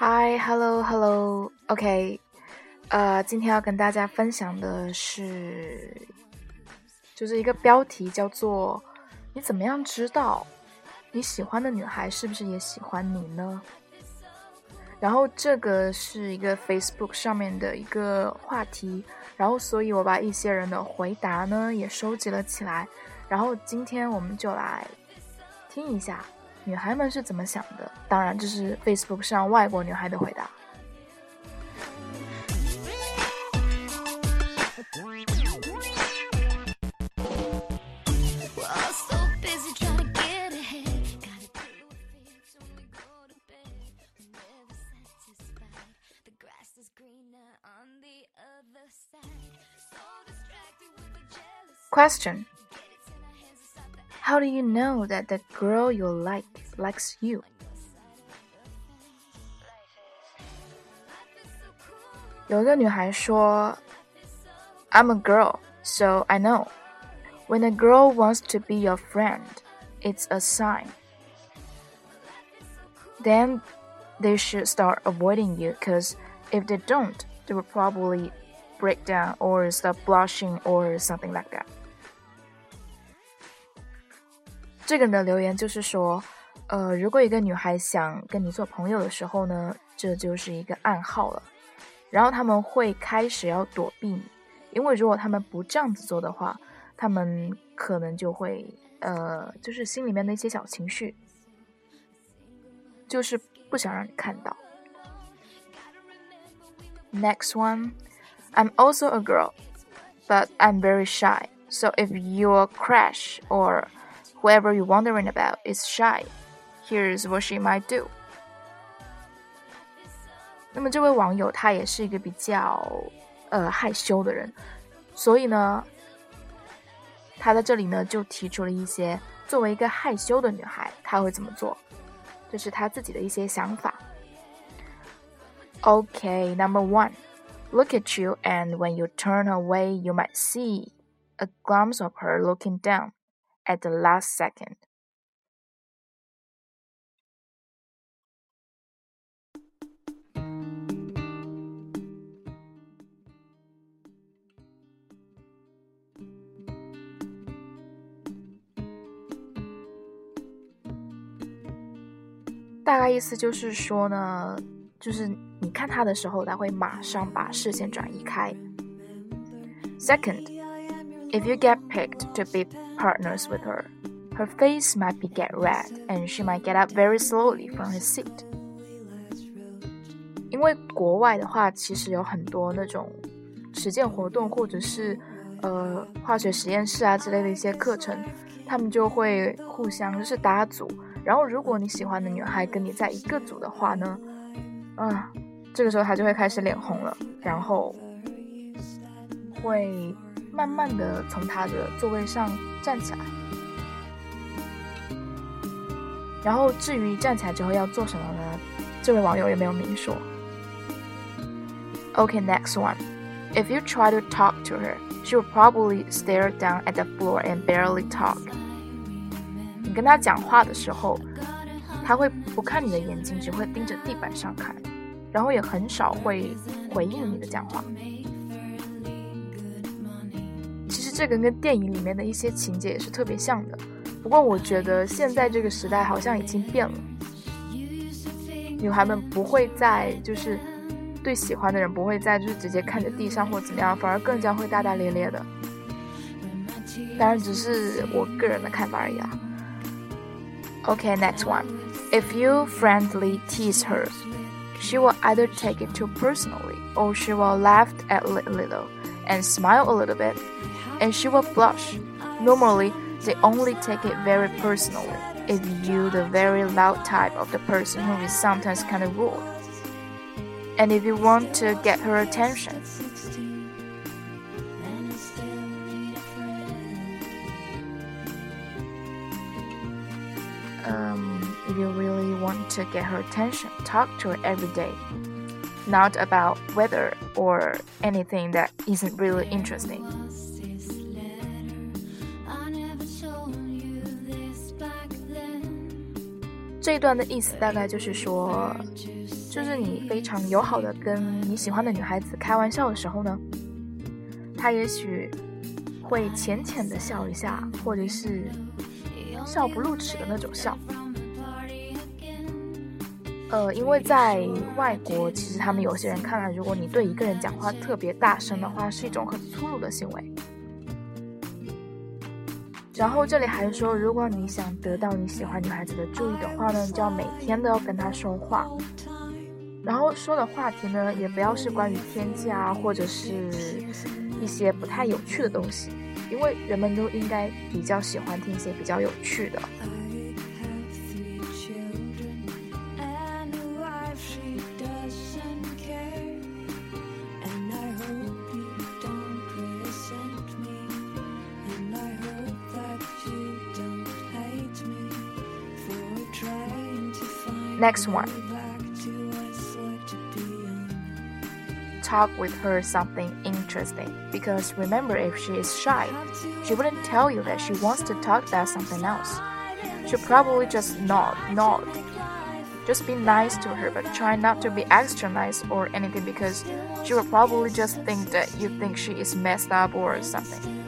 Hi，Hello，Hello，OK，呃，今天要跟大家分享的是，就是一个标题叫做“你怎么样知道你喜欢的女孩是不是也喜欢你呢？”然后这个是一个 Facebook 上面的一个话题，然后所以我把一些人的回答呢也收集了起来，然后今天我们就来听一下。女孩们是怎么想的？当然，这是 Facebook 上外国女孩的回答。Question How do you know that the girl you like likes you? i am a girl, so I know. When a girl wants to be your friend, it's a sign. Then they should start avoiding you because if they don't, they will probably break down or stop blushing or something like that. 这个人的留言就是说，呃，如果一个女孩想跟你做朋友的时候呢，这就是一个暗号了。然后他们会开始要躲避你，因为如果他们不这样子做的话，他们可能就会，呃，就是心里面的一些小情绪，就是不想让你看到。Next one, I'm also a girl, but I'm very shy. So if your crush or whoever you're wondering about is shy. Here's what she might do. 那么这位网友他也是一个比较呃害羞的人，所以呢，他在这里呢就提出了一些作为一个害羞的女孩她会怎么做，这是他自己的一些想法。 Okay, number one, look at you, and when you turn away, you might see a glimpse of her looking down at the last second. 大概意思就是说呢， 就是你看他的时候，他会马上把视线转移开。Second, if you get picked to be partners with her. Her face might be get red, and she might get up very slowly from her seat. 因为国外的话，其实有很多那种实践活动，或者是呃化学实验室啊之类的一些课程，他们就会互相就是搭组。然后，如果你喜欢的女孩跟你在一个组的话呢，啊，这个时候他就会开始脸红了，然后会。慢慢的从他的座位上站起来，然后至于站起来之后要做什么呢？这位网友也没有明说。Okay, next one. If you try to talk to her, she will probably stare down at the floor and barely talk. 你跟她讲话的时候，她会不看你的眼睛，只会盯着地板上看，然后也很少会回应你的讲话。其实这个跟电影里面的一些情节也是特别像的，不过我觉得现在这个时代好像已经变了，女孩们不会再就是对喜欢的人不会再就是直接看着地上或怎么样，反而更加会大大咧咧的。当然只是我个人的看法而已啊。OK，next one. If you friendly tease her, she will either take it too personally or she will laugh at little and smile a little bit and she will blush. Normally, they only take it very personally if you the very loud type of the person who is sometimes kind of rude. And if you want to get her attention, want to get her attention, talk to her every day. Not about weather or anything that isn't really interesting. 这一段的意思大概就是说，就是你非常友好的跟你喜欢的女孩子开玩笑的时候呢，她也许会浅浅的笑一下，或者是笑不露齿的那种笑。呃，因为在外国，其实他们有些人看来，如果你对一个人讲话特别大声的话，是一种很粗鲁的行为。然后这里还说，如果你想得到你喜欢女孩子的注意的话呢，就要每天都要跟她说话，然后说的话题呢，也不要是关于天气啊，或者是一些不太有趣的东西，因为人们都应该比较喜欢听一些比较有趣的。Next one. Talk with her something interesting because remember, if she is shy, she wouldn't tell you that she wants to talk about something else. She'll probably just nod, nod. Just be nice to her, but try not to be extra nice or anything because she will probably just think that you think she is messed up or something.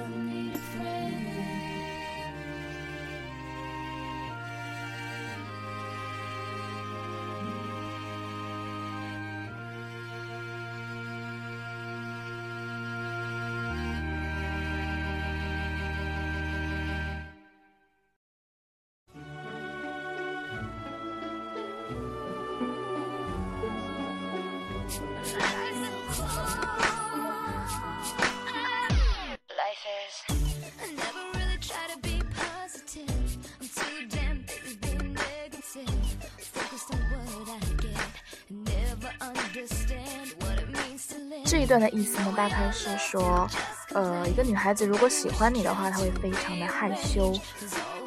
这一段的意思呢，大概是说，呃，一个女孩子如果喜欢你的话，她会非常的害羞，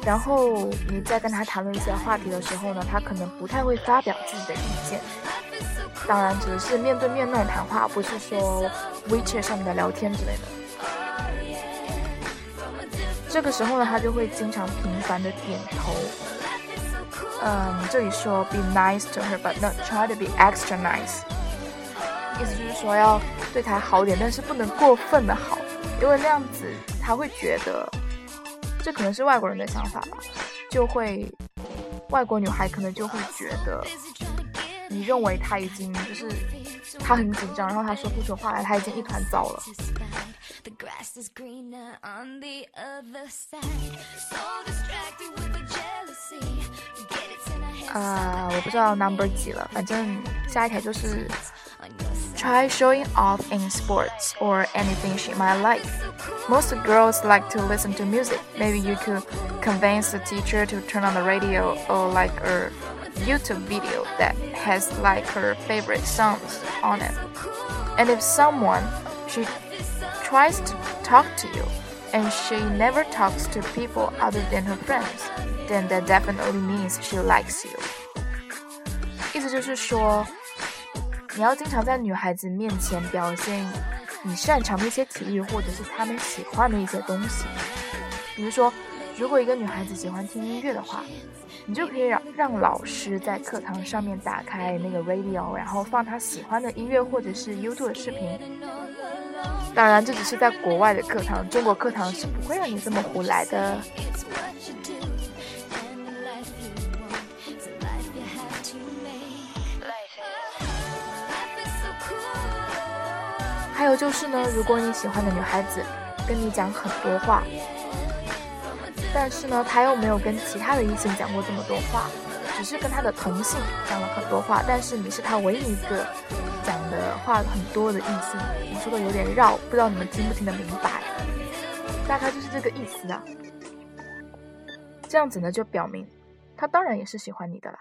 然后你在跟她谈论一些话题的时候呢，她可能不太会发表自己的意见。当然，只是面对面那种谈话，不是说 WeChat 上面的聊天之类的。这个时候呢，她就会经常频繁的点头。嗯，这里说 be nice to her, but not try to be extra nice。意思就是说要对他好点，但是不能过分的好，因为那样子他会觉得，这可能是外国人的想法吧，就会外国女孩可能就会觉得，你认为他已经就是他很紧张，然后他说不出话来，他已经一团糟了。啊，我不知道 number 几了，反正下一条就是。try showing off in sports or anything she might like. Most girls like to listen to music. Maybe you could convince the teacher to turn on the radio or like a YouTube video that has like her favorite songs on it. And if someone she tries to talk to you and she never talks to people other than her friends, then that definitely means she likes you. 意思就是说。 你要经常在女孩子面前表现你擅长的一些体育，或者是她们喜欢的一些东西。比如说，如果一个女孩子喜欢听音乐的话，你就可以让让老师在课堂上面打开那个 radio，然后放她喜欢的音乐或者是 YouTube 视频。当然，这只是在国外的课堂，中国课堂是不会让你这么胡来的。还有就是呢，如果你喜欢的女孩子跟你讲很多话，但是呢，她又没有跟其他的异性讲过这么多话，只是跟她的同性讲了很多话，但是你是她唯一一个讲的话很多的异性。我说的有点绕，不知道你们听不听得明白？大概就是这个意思啊。这样子呢，就表明他当然也是喜欢你的啦。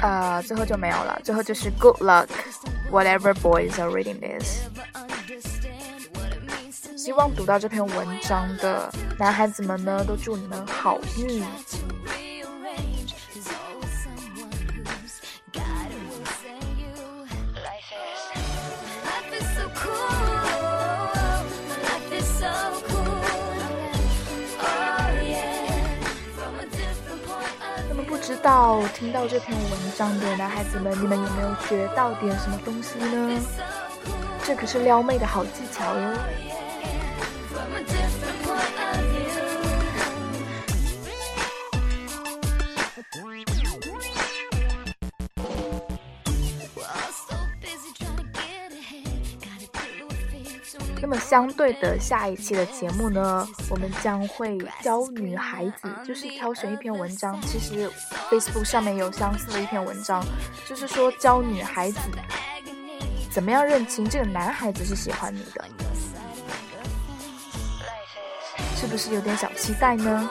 啊最后就没有了最后就是 good luck whatever boys are reading this 希望读到这篇文章的男孩子们呢都祝你们好运知道听到这篇文章的男孩子们，你们有没有学到点什么东西呢？这可是撩妹的好技巧哟。相对的，下一期的节目呢，我们将会教女孩子，就是挑选一篇文章。其实 Facebook 上面有相似的一篇文章，就是说教女孩子怎么样认清这个男孩子是喜欢你的，是不是有点小期待呢